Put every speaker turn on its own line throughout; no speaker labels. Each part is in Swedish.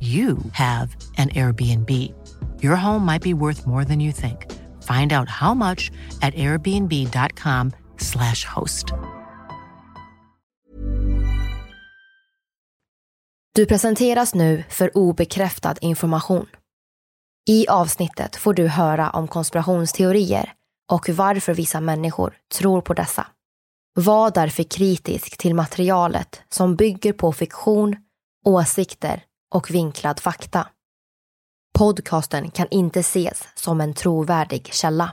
you have an Airbnb. Your home might be worth more than you think. Find out how much at airbnb.com/slash host.
Du presenteras nu för obekräftad information. I avsnittet får du höra om konspirationsteorier och varför vissa människor tror på dessa. Var därför kritisk till materialet som bygger på fiktion, åsikter och vinklad fakta. Podcasten kan inte ses som en trovärdig källa.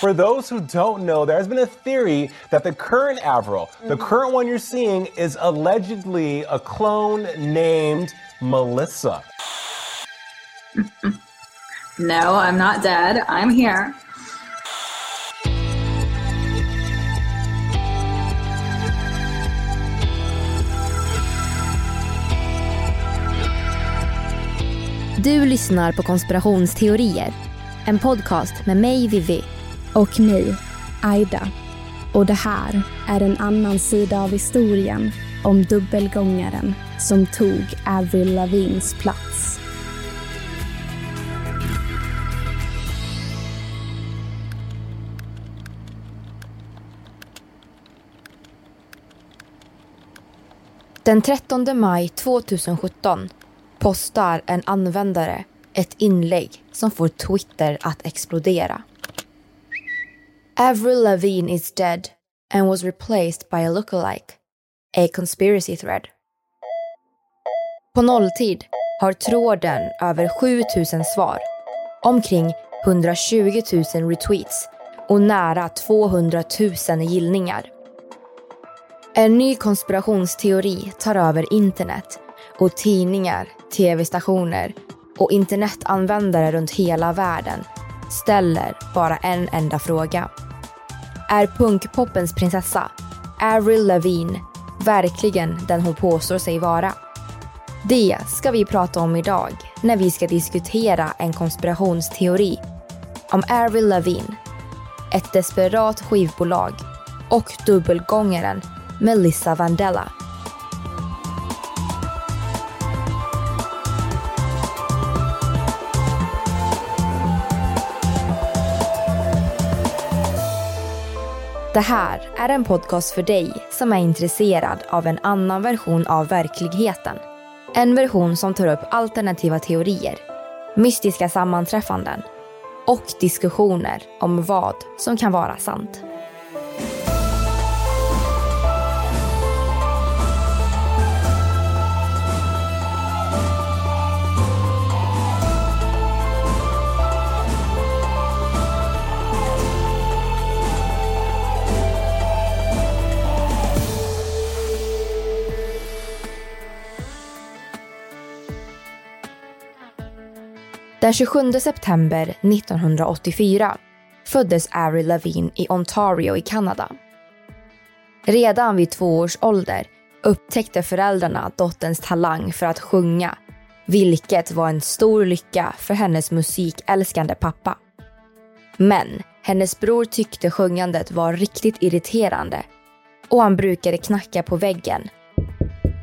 For those who don't know, there has been a theory that the current Avril, the current one you're seeing, is allegedly a clone named Melissa.
No, I'm not dead. I'm here.
Du lyssnar på konspirationsteorier. En podcast med mig Vivi.
och mig, Aida. Och det här är en annan sida av historien om dubbelgångaren som tog Avril Lavins plats.
Den 13 maj 2017 postar en användare ett inlägg som får Twitter att explodera. Avril Lavigne is dead and was replaced by a lookalike. A conspiracy thread. På nolltid har tråden över 7000 svar, omkring 120 000 retweets och nära 200 000 gillningar. En ny konspirationsteori tar över internet och tidningar, tv-stationer och internetanvändare runt hela världen ställer bara en enda fråga. Är punkpoppens prinsessa, Avril Lavigne, verkligen den hon påstår sig vara? Det ska vi prata om idag när vi ska diskutera en konspirationsteori om Avril Lavigne, ett desperat skivbolag och dubbelgångaren Melissa Vandella. Det här är en podcast för dig som är intresserad av en annan version av verkligheten. En version som tar upp alternativa teorier, mystiska sammanträffanden och diskussioner om vad som kan vara sant. Den 27 september 1984 föddes Avril Lavigne i Ontario i Kanada. Redan vid två års ålder upptäckte föräldrarna dotterns talang för att sjunga, vilket var en stor lycka för hennes musikälskande pappa. Men hennes bror tyckte sjungandet var riktigt irriterande och han brukade knacka på väggen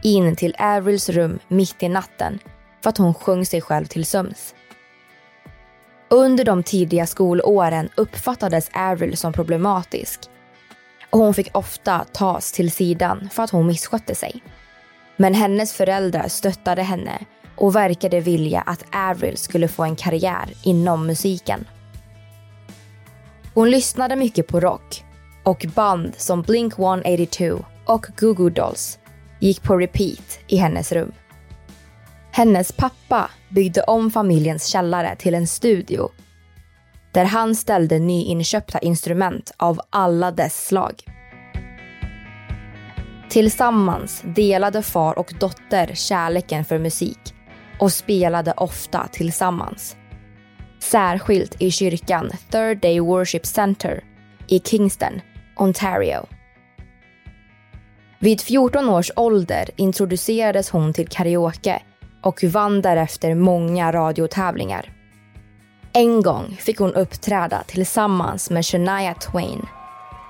in till Avrils rum mitt i natten för att hon sjöng sig själv till sömns. Under de tidiga skolåren uppfattades Avril som problematisk och hon fick ofta tas till sidan för att hon misskötte sig. Men hennes föräldrar stöttade henne och verkade vilja att Avril skulle få en karriär inom musiken. Hon lyssnade mycket på rock och band som Blink 182 och Goo Goo Dolls gick på repeat i hennes rum. Hennes pappa byggde om familjens källare till en studio där han ställde nyinköpta instrument av alla dess slag. Tillsammans delade far och dotter kärleken för musik och spelade ofta tillsammans. Särskilt i kyrkan Third Day Worship Center i Kingston, Ontario. Vid 14 års ålder introducerades hon till karaoke och vann därefter många radiotävlingar. En gång fick hon uppträda tillsammans med Shania Twain,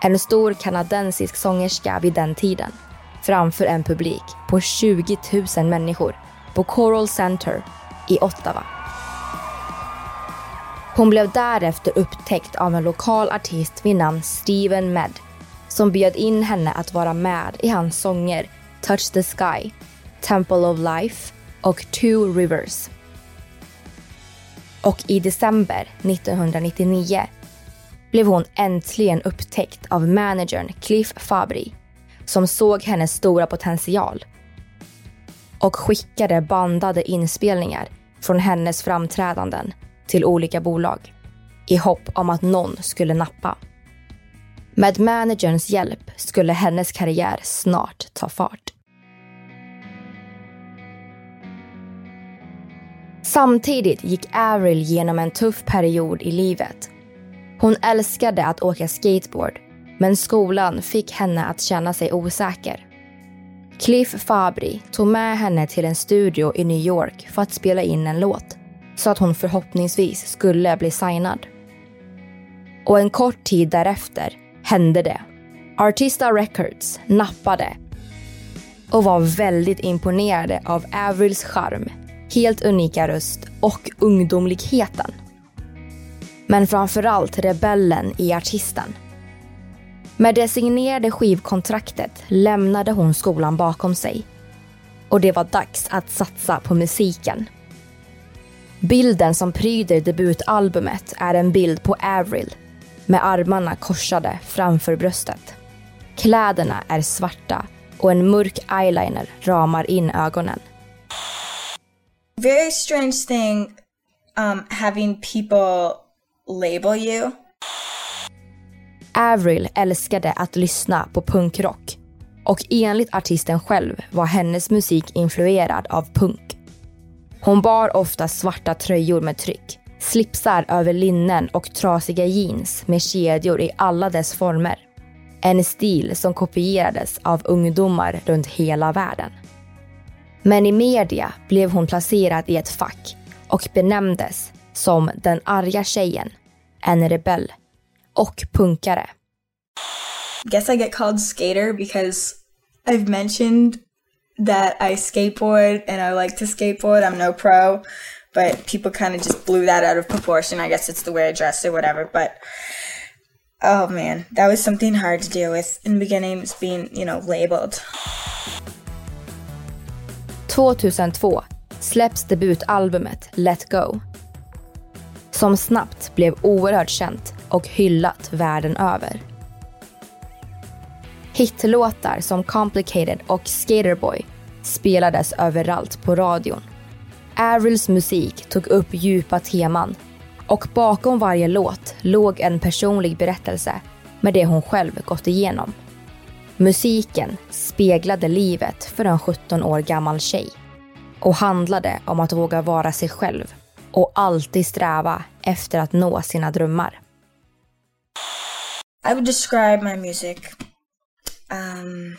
en stor kanadensisk sångerska vid den tiden, framför en publik på 20 000 människor på Coral Center i Ottawa. Hon blev därefter upptäckt av en lokal artist vid namn Steven Med som bjöd in henne att vara med i hans sånger Touch the Sky, Temple of Life och Two Rivers. Och i december 1999 blev hon äntligen upptäckt av managern Cliff Fabry som såg hennes stora potential och skickade bandade inspelningar från hennes framträdanden till olika bolag i hopp om att någon skulle nappa. Med managerns hjälp skulle hennes karriär snart ta fart. Samtidigt gick Avril genom en tuff period i livet. Hon älskade att åka skateboard, men skolan fick henne att känna sig osäker. Cliff Fabri tog med henne till en studio i New York för att spela in en låt, så att hon förhoppningsvis skulle bli signad. Och en kort tid därefter hände det. Artista Records nappade och var väldigt imponerade av Avrils charm helt unika röst och ungdomligheten. Men framförallt rebellen i artisten. Med det signerade skivkontraktet lämnade hon skolan bakom sig. Och det var dags att satsa på musiken. Bilden som pryder debutalbumet är en bild på Avril med armarna korsade framför bröstet. Kläderna är svarta och en mörk eyeliner ramar in ögonen
very strange thing um, having people label you.
Avril älskade att lyssna på punkrock och enligt artisten själv var hennes musik influerad av punk. Hon bar ofta svarta tröjor med tryck, slipsar över linnen och trasiga jeans med kedjor i alla dess former. En stil som kopierades av ungdomar runt hela världen. Men i media blev hon placerad i ett fack och benämndes som den arga tjejen, en rebell och punkare.
Guess I get called skater because I've mentioned that I skateboard and I like to skateboard. I'm no pro, but people kind of just blew that out of proportion. I guess it's the way I dress or whatever, but oh man, that was something hard to deal with in the beginning, being, you know, labeled.
2002 släpps debutalbumet Let Go. Som snabbt blev oerhört känt och hyllat världen över. Hitlåtar som Complicated och Skaterboy spelades överallt på radion. Avrils musik tog upp djupa teman och bakom varje låt låg en personlig berättelse med det hon själv gått igenom. Musiken speglade livet för en 17 år gammal tjej och handlade om att våga vara sig själv och alltid sträva efter att nå sina drömmar.
I would describe my music um,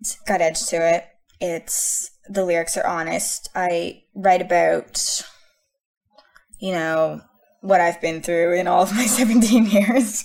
It's got edge to it. It's the lyrics are honest. I write about, you know, what I've been through in all of my 17 years.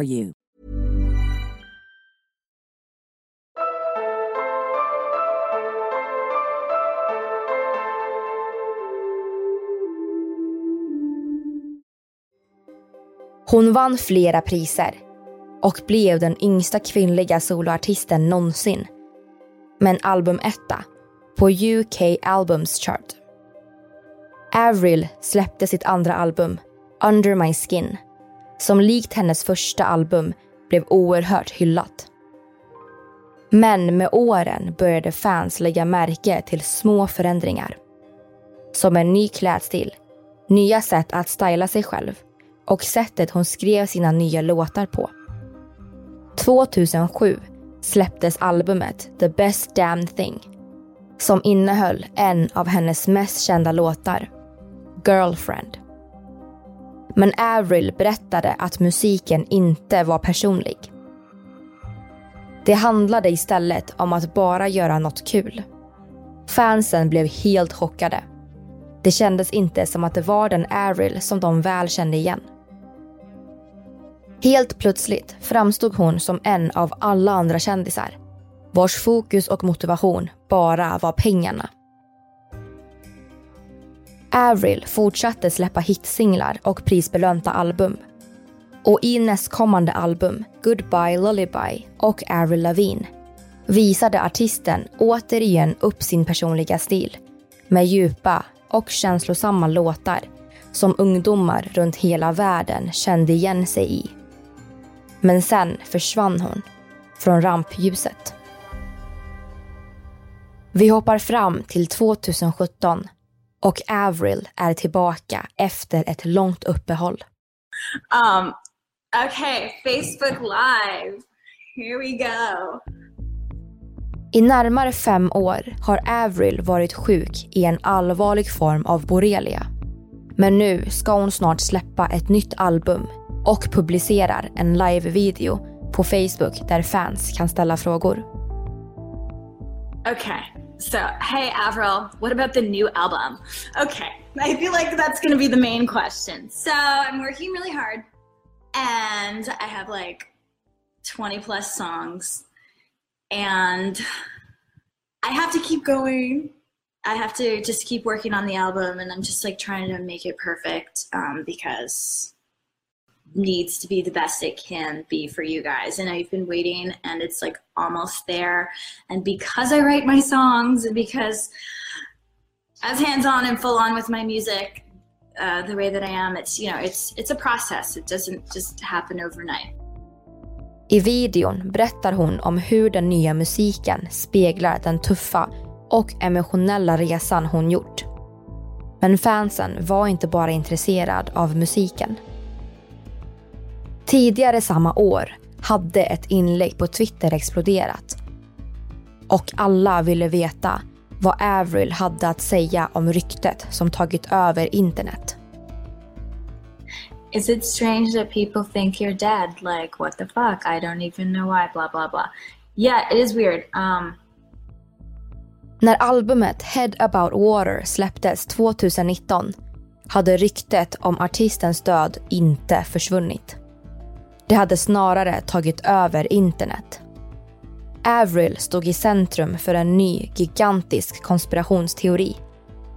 you.
Hon vann flera priser och blev den yngsta kvinnliga soloartisten någonsin. Med en albumetta på UK Albums Chart. Avril släppte sitt andra album, Under My Skin, som likt hennes första album blev oerhört hyllat. Men med åren började fans lägga märke till små förändringar. Som en ny klädstil, nya sätt att styla sig själv och sättet hon skrev sina nya låtar på. 2007 släpptes albumet The Best Damn Thing som innehöll en av hennes mest kända låtar, Girlfriend. Men Avril berättade att musiken inte var personlig. Det handlade istället om att bara göra något kul. Fansen blev helt chockade. Det kändes inte som att det var den Avril som de väl kände igen. Helt plötsligt framstod hon som en av alla andra kändisar vars fokus och motivation bara var pengarna. Avril fortsatte släppa hitsinglar och prisbelönta album. Och i nästkommande album, Goodbye Lullaby och Avril Lavigne visade artisten återigen upp sin personliga stil med djupa och känslosamma låtar som ungdomar runt hela världen kände igen sig i. Men sen försvann hon från rampljuset. Vi hoppar fram till 2017 och Avril är tillbaka efter ett långt uppehåll.
Um, okay, Facebook Live. Here we go.
I närmare fem år har Avril varit sjuk i en allvarlig form av borrelia. Men nu ska hon snart släppa ett nytt album och publicerar en live-video på Facebook där fans kan ställa frågor.
Okay, so hey Avril, what about the new album? Okay, I feel like that's gonna be the main question. So I'm working really hard and I have like 20 plus songs and I have to keep going. I have to just keep working on the album and I'm just like trying to make it perfect um, because needs to be the best it can be for you guys. And I've been waiting and it's like almost there. And because I write my songs and because as hands-on and full on with my music uh, the way that I am. It's you know, it's it's a process. It doesn't just happen overnight.
I videon berättar hon om hur den nya musiken speglar den tuffa och emotionella resan hon gjort. Men fansen var inte bara intresserad av musiken. Tidigare samma år hade ett inlägg på Twitter exploderat. Och alla ville veta vad Avril hade att säga om ryktet som tagit över internet.
Is it strange that people think you're dead? Like, what the fuck? I don't even know why, blah, blah, blah. Yeah, it is weird. Um...
När albumet Head about water släpptes 2019 hade ryktet om artistens död inte försvunnit. Det hade snarare tagit över internet. Avril stod i centrum för en ny gigantisk konspirationsteori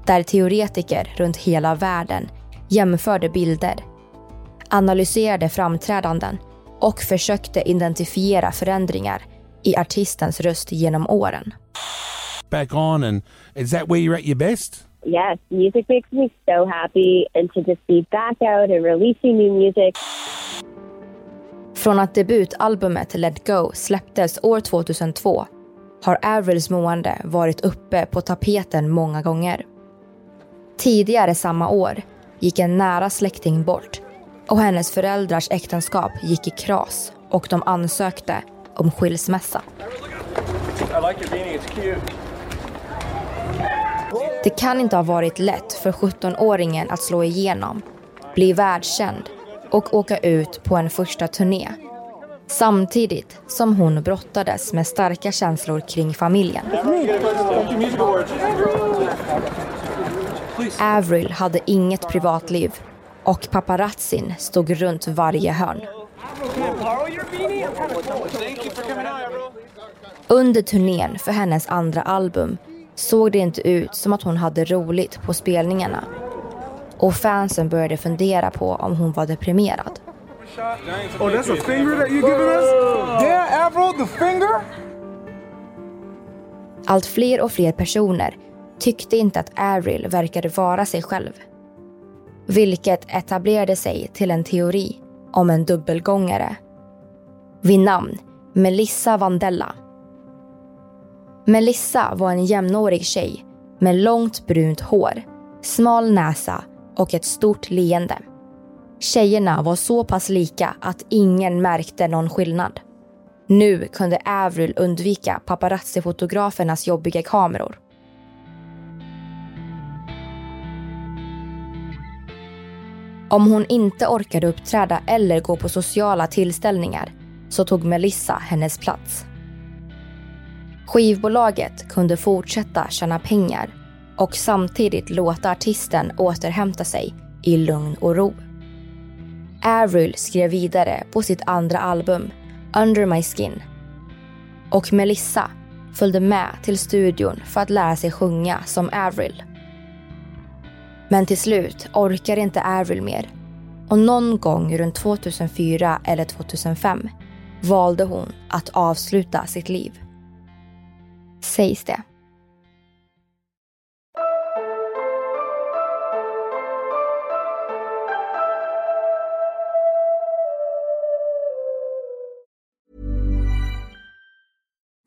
där teoretiker runt hela världen jämförde bilder, analyserade framträdanden och försökte identifiera förändringar i artistens röst genom åren.
Back on and is that where you're at your best?
Yes, music makes me so happy and to just be back out and releasing new music.
Från att debutalbumet Let Go släpptes år 2002 har Avrils mående varit uppe på tapeten många gånger. Tidigare samma år gick en nära släkting bort och hennes föräldrars äktenskap gick i kras och de ansökte om skilsmässa. Det kan inte ha varit lätt för 17-åringen att slå igenom, bli världskänd och åka ut på en första turné. Samtidigt som hon brottades med starka känslor kring familjen. Avril hade inget privatliv och paparazzin stod runt varje hörn. Under turnén för hennes andra album såg det inte ut som att hon hade roligt på spelningarna och fansen började fundera på om hon var deprimerad.
Oh, that's a finger that you giving us? Yeah, Avril, the finger?
Allt fler och fler personer tyckte inte att Avril verkade vara sig själv. Vilket etablerade sig till en teori om en dubbelgångare. Vid namn Melissa Vandella. Melissa var en jämnårig tjej med långt brunt hår, smal näsa och ett stort leende. Tjejerna var så pass lika att ingen märkte någon skillnad. Nu kunde Avril undvika paparazzi-fotografernas jobbiga kameror. Om hon inte orkade uppträda eller gå på sociala tillställningar så tog Melissa hennes plats. Skivbolaget kunde fortsätta tjäna pengar och samtidigt låta artisten återhämta sig i lugn och ro. Avril skrev vidare på sitt andra album Under My Skin. Och Melissa följde med till studion för att lära sig sjunga som Avril. Men till slut orkade inte Avril mer och någon gång runt 2004 eller 2005 valde hon att avsluta sitt liv. Sägs det.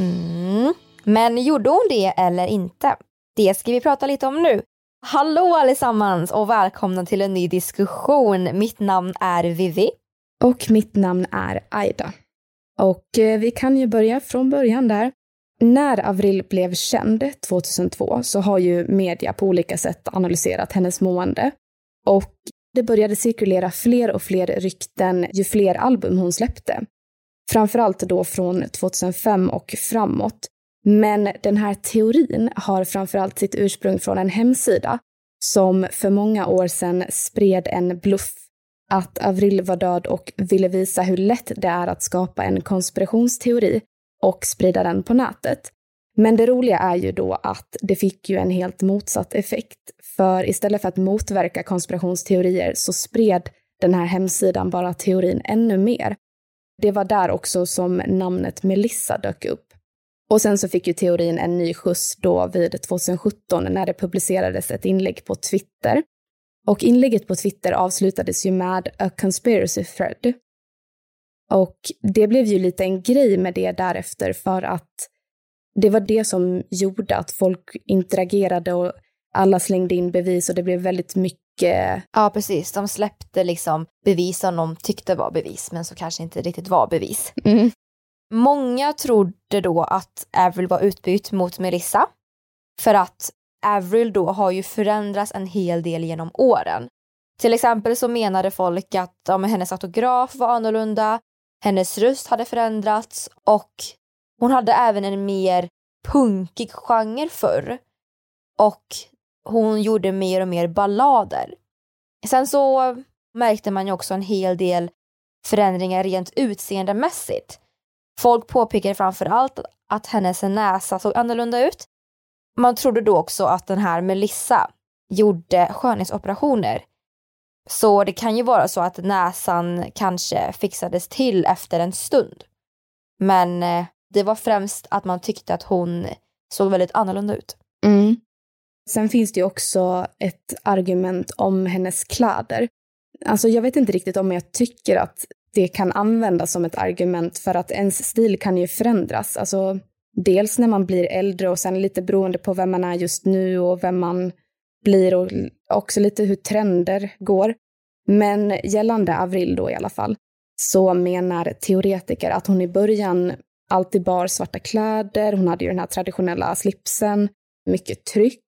Mm.
Men gjorde hon det eller inte? Det ska vi prata lite om nu. Hallå allesammans och välkomna till en ny diskussion. Mitt namn är Vivi.
Och mitt namn är Aida. Och eh, vi kan ju börja från början där. När Avril blev känd 2002 så har ju media på olika sätt analyserat hennes mående. Och det började cirkulera fler och fler rykten ju fler album hon släppte. Framförallt då från 2005 och framåt. Men den här teorin har framförallt sitt ursprung från en hemsida som för många år sedan spred en bluff att Avril var död och ville visa hur lätt det är att skapa en konspirationsteori och sprida den på nätet. Men det roliga är ju då att det fick ju en helt motsatt effekt. För istället för att motverka konspirationsteorier så spred den här hemsidan bara teorin ännu mer. Det var där också som namnet Melissa dök upp. Och sen så fick ju teorin en ny skjuts då vid 2017 när det publicerades ett inlägg på Twitter. Och inlägget på Twitter avslutades ju med a conspiracy thread. Och det blev ju lite en grej med det därefter för att det var det som gjorde att folk interagerade och alla slängde in bevis och det blev väldigt mycket...
Ja, precis. De släppte liksom bevis som de tyckte var bevis, men som kanske inte riktigt var bevis.
Mm.
Många trodde då att Avril var utbytt mot Melissa. För att Avril då har ju förändrats en hel del genom åren. Till exempel så menade folk att ja, hennes autograf var annorlunda, hennes röst hade förändrats och hon hade även en mer punkig genre förr. Och hon gjorde mer och mer ballader. Sen så märkte man ju också en hel del förändringar rent utseendemässigt. Folk påpekade framför allt att hennes näsa såg annorlunda ut. Man trodde då också att den här Melissa gjorde skönhetsoperationer. Så det kan ju vara så att näsan kanske fixades till efter en stund. Men eh, det var främst att man tyckte att hon såg väldigt annorlunda ut.
Mm. Sen finns det ju också ett argument om hennes kläder. Alltså jag vet inte riktigt om jag tycker att det kan användas som ett argument för att ens stil kan ju förändras. Alltså dels när man blir äldre och sen lite beroende på vem man är just nu och vem man blir och också lite hur trender går. Men gällande Avril då i alla fall, så menar teoretiker att hon i början alltid bar svarta kläder, hon hade ju den här traditionella slipsen, mycket tryck.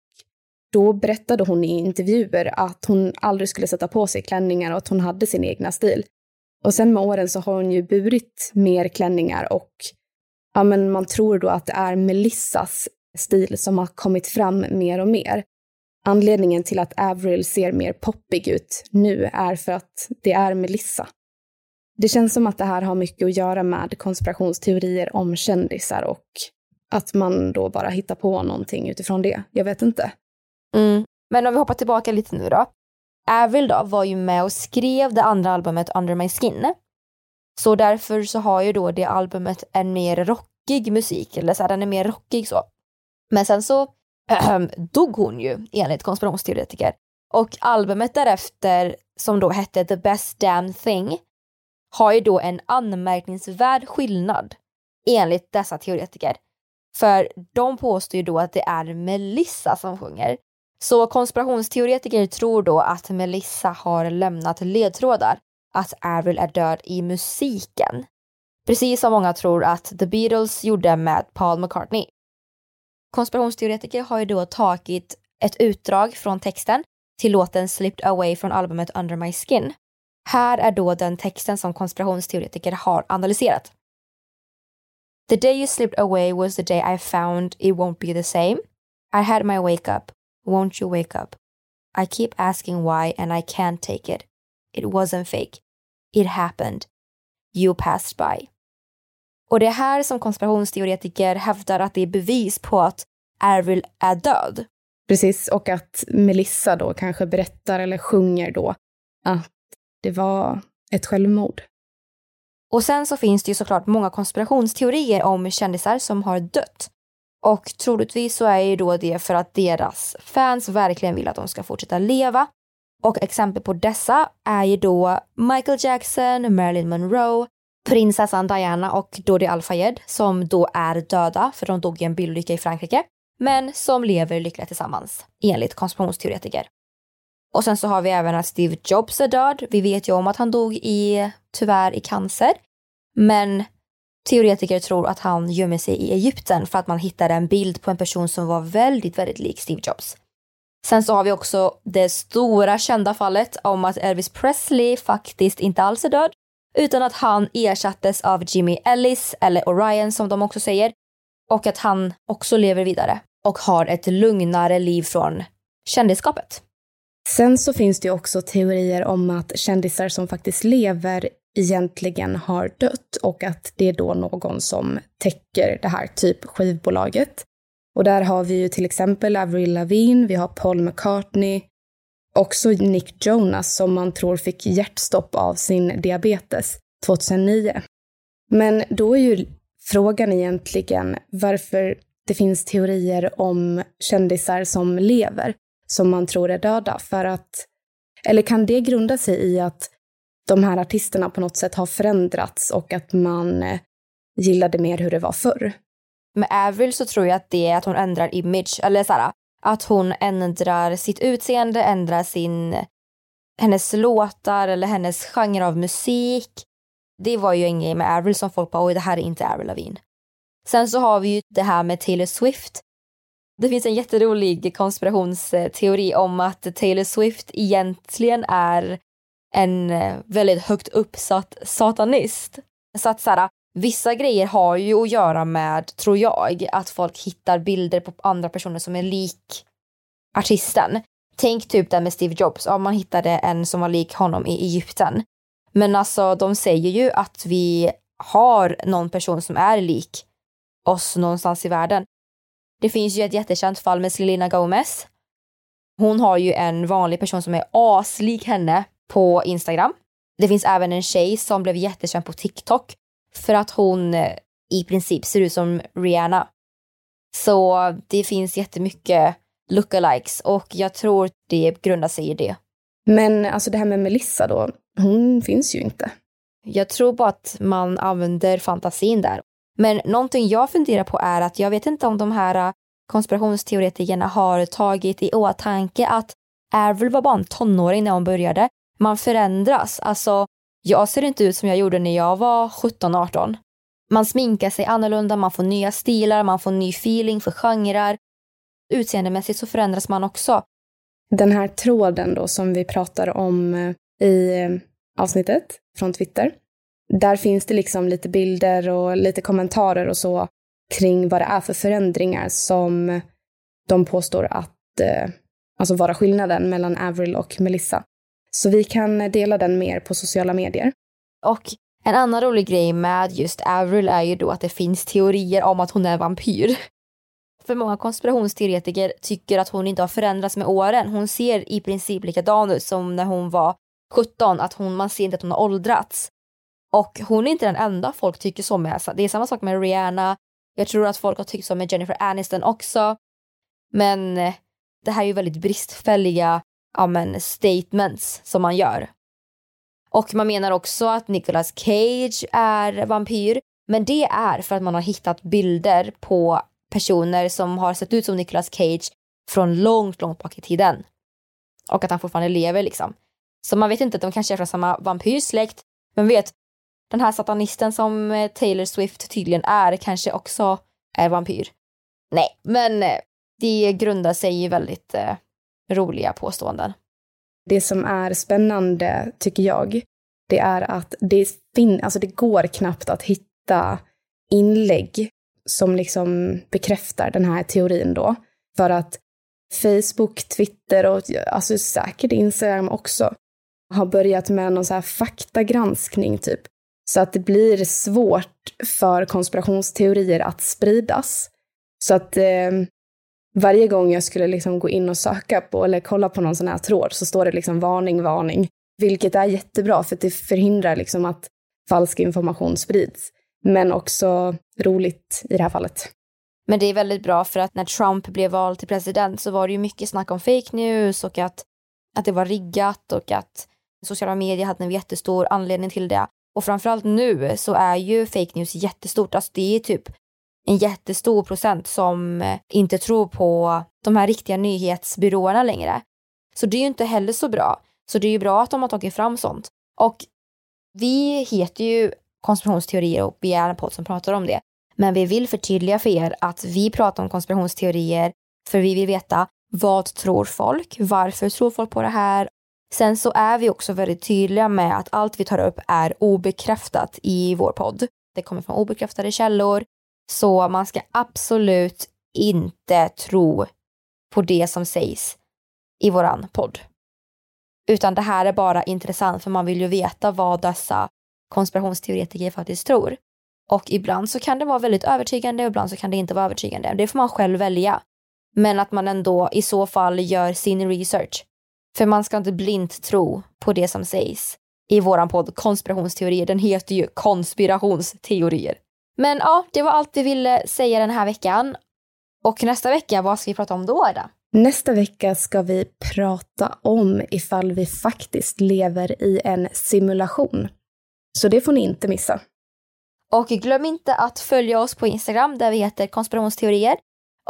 Då berättade hon i intervjuer att hon aldrig skulle sätta på sig klänningar och att hon hade sin egna stil. Och sen med åren så har hon ju burit mer klänningar och ja, men man tror då att det är Melissas stil som har kommit fram mer och mer. Anledningen till att Avril ser mer poppig ut nu är för att det är Melissa. Det känns som att det här har mycket att göra med konspirationsteorier om kändisar och att man då bara hittar på någonting utifrån det. Jag vet inte.
Mm. Men om vi hoppar tillbaka lite nu då. Avril då var ju med och skrev det andra albumet Under My Skin. Så därför så har ju då det albumet en mer rockig musik, eller så här, den är mer rockig så. Men sen så äh, dog hon ju enligt konspirationsteoretiker. Och albumet därefter, som då hette The Best Damn Thing, har ju då en anmärkningsvärd skillnad enligt dessa teoretiker. För de påstår ju då att det är Melissa som sjunger. Så konspirationsteoretiker tror då att Melissa har lämnat ledtrådar att Avril är död i musiken. Precis som många tror att The Beatles gjorde med Paul McCartney. Konspirationsteoretiker har ju då tagit ett utdrag från texten till låten Slipped Away från albumet Under My Skin. Här är då den texten som konspirationsteoretiker har analyserat. The day you slipped away was the day I found it won't be the same. I had my wake up. Won't you wake up? I keep asking why and I can't take it. It wasn't fake. It happened. You passed by. Och det är här som konspirationsteoretiker hävdar att det är bevis på att Avril är död.
Precis, och att Melissa då kanske berättar eller sjunger då att det var ett självmord.
Och sen så finns det ju såklart många konspirationsteorier om kändisar som har dött. Och troligtvis så är ju då det för att deras fans verkligen vill att de ska fortsätta leva. Och exempel på dessa är ju då Michael Jackson, Marilyn Monroe, prinsessan Diana och Dodi Al-Fayed som då är döda för de dog i en bilolycka i Frankrike men som lever lyckliga tillsammans enligt konspirationsteoretiker. Och sen så har vi även att Steve Jobs är död. Vi vet ju om att han dog i, tyvärr i cancer. Men teoretiker tror att han gömmer sig i Egypten för att man hittade en bild på en person som var väldigt, väldigt lik Steve Jobs. Sen så har vi också det stora kända fallet om att Elvis Presley faktiskt inte alls är död, utan att han ersattes av Jimmy Ellis, eller Orion som de också säger, och att han också lever vidare och har ett lugnare liv från kändisskapet.
Sen så finns det ju också teorier om att kändisar som faktiskt lever egentligen har dött och att det är då någon som täcker det här, typ skivbolaget. Och där har vi ju till exempel Avril Lavigne, vi har Paul McCartney, också Nick Jonas som man tror fick hjärtstopp av sin diabetes 2009. Men då är ju frågan egentligen varför det finns teorier om kändisar som lever, som man tror är döda, för att... Eller kan det grunda sig i att de här artisterna på något sätt har förändrats och att man eh, gillade mer hur det var förr?
Med Avril så tror jag att det är att hon ändrar image, eller såhär, att hon ändrar sitt utseende, ändrar sin, hennes låtar eller hennes genre av musik. Det var ju en grej med Avril som folk bara oj det här är inte Avril Lavigne. Sen så har vi ju det här med Taylor Swift. Det finns en jätterolig konspirationsteori om att Taylor Swift egentligen är en eh, väldigt högt uppsatt satanist. Så att såhär, vissa grejer har ju att göra med, tror jag, att folk hittar bilder på andra personer som är lik artisten. Tänk typ det med Steve Jobs, om man hittade en som var lik honom i Egypten. Men alltså, de säger ju att vi har någon person som är lik oss någonstans i världen. Det finns ju ett jättekänt fall med Selena Gomez. Hon har ju en vanlig person som är aslik henne på Instagram. Det finns även en tjej som blev jättekänd på TikTok för att hon eh, i princip ser ut som Rihanna. Så det finns jättemycket lookalikes och jag tror det grundar sig i det.
Men alltså det här med Melissa då, hon finns ju inte.
Jag tror bara att man använder fantasin där. Men någonting jag funderar på är att jag vet inte om de här äh, konspirationsteoretikerna har tagit i åtanke att Avril var bara en tonåring när hon började. Man förändras. Alltså, jag ser inte ut som jag gjorde när jag var 17-18. Man sminkar sig annorlunda, man får nya stilar, man får ny feeling för genrer. Utseendemässigt så förändras man också.
Den här tråden då som vi pratar om eh, i eh, avsnittet från Twitter, där finns det liksom lite bilder och lite kommentarer och så kring vad det är för förändringar som de påstår att eh, alltså vara skillnaden mellan Avril och Melissa. Så vi kan dela den mer på sociala medier.
Och en annan rolig grej med just Avril är ju då att det finns teorier om att hon är vampyr. För många konspirationsteoretiker tycker att hon inte har förändrats med åren. Hon ser i princip likadan ut som när hon var 17, att hon, man ser inte att hon har åldrats. Och hon är inte den enda folk tycker så med. Det är samma sak med Rihanna. Jag tror att folk har tyckt så med Jennifer Aniston också. Men eh, det här är ju väldigt bristfälliga ja, men, statements som man gör. Och man menar också att Nicolas Cage är vampyr. Men det är för att man har hittat bilder på personer som har sett ut som Nicolas Cage från långt, långt bak i tiden. Och att han fortfarande lever liksom. Så man vet inte att de kanske är från samma vampyrsläkt. Men vet, den här satanisten som eh, Taylor Swift tydligen är kanske också är vampyr. Nej, men eh, det grundar sig i väldigt eh, roliga påståenden.
Det som är spännande, tycker jag, det är att det, fin alltså det går knappt att hitta inlägg som liksom bekräftar den här teorin då. För att Facebook, Twitter och alltså säkert Instagram också har börjat med någon så här faktagranskning typ så att det blir svårt för konspirationsteorier att spridas. Så att eh, varje gång jag skulle liksom gå in och söka på eller kolla på någon sån här tråd så står det liksom varning, varning. Vilket är jättebra för att det förhindrar liksom att falsk information sprids. Men också roligt i det här fallet.
Men det är väldigt bra för att när Trump blev vald till president så var det ju mycket snack om fake news och att, att det var riggat och att sociala medier hade en jättestor anledning till det. Och framförallt nu så är ju fake news jättestort. Alltså det är typ en jättestor procent som eh, inte tror på de här riktiga nyhetsbyråerna längre. Så det är ju inte heller så bra. Så det är ju bra att de har tagit fram sånt. Och vi heter ju konspirationsteorier och vi är en podd som pratar om det. Men vi vill förtydliga för er att vi pratar om konspirationsteorier för vi vill veta vad tror folk? Varför tror folk på det här? Sen så är vi också väldigt tydliga med att allt vi tar upp är obekräftat i vår podd. Det kommer från obekräftade källor, så man ska absolut inte tro på det som sägs i våran podd. Utan det här är bara intressant för man vill ju veta vad dessa konspirationsteoretiker faktiskt tror. Och ibland så kan det vara väldigt övertygande och ibland så kan det inte vara övertygande. Det får man själv välja. Men att man ändå i så fall gör sin research. För man ska inte blint tro på det som sägs i våran podd konspirationsteorier. Den heter ju konspirationsteorier. Men ja, det var allt vi ville säga den här veckan. Och nästa vecka, vad ska vi prata om då, Ida?
Nästa vecka ska vi prata om ifall vi faktiskt lever i en simulation. Så det får ni inte missa.
Och glöm inte att följa oss på Instagram där vi heter konspirationsteorier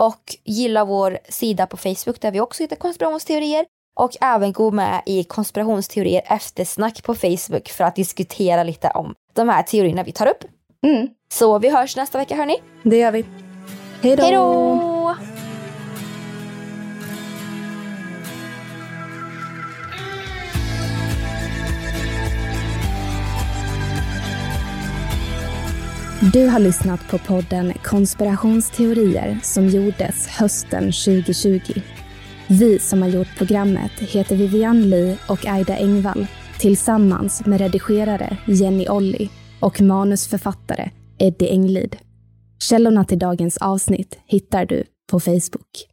och gilla vår sida på Facebook där vi också heter konspirationsteorier och även gå med i konspirationsteorier eftersnack på Facebook för att diskutera lite om de här teorierna vi tar upp.
Mm.
Så vi hörs nästa vecka hörni.
Det gör vi. Hej då!
Hej då!
Du har lyssnat på podden Konspirationsteorier som gjordes hösten 2020. Vi som har gjort programmet heter Vivian Lee och Aida Engvall tillsammans med redigerare Jenny Olli och manusförfattare Eddie Englid. Källorna till dagens avsnitt hittar du på Facebook.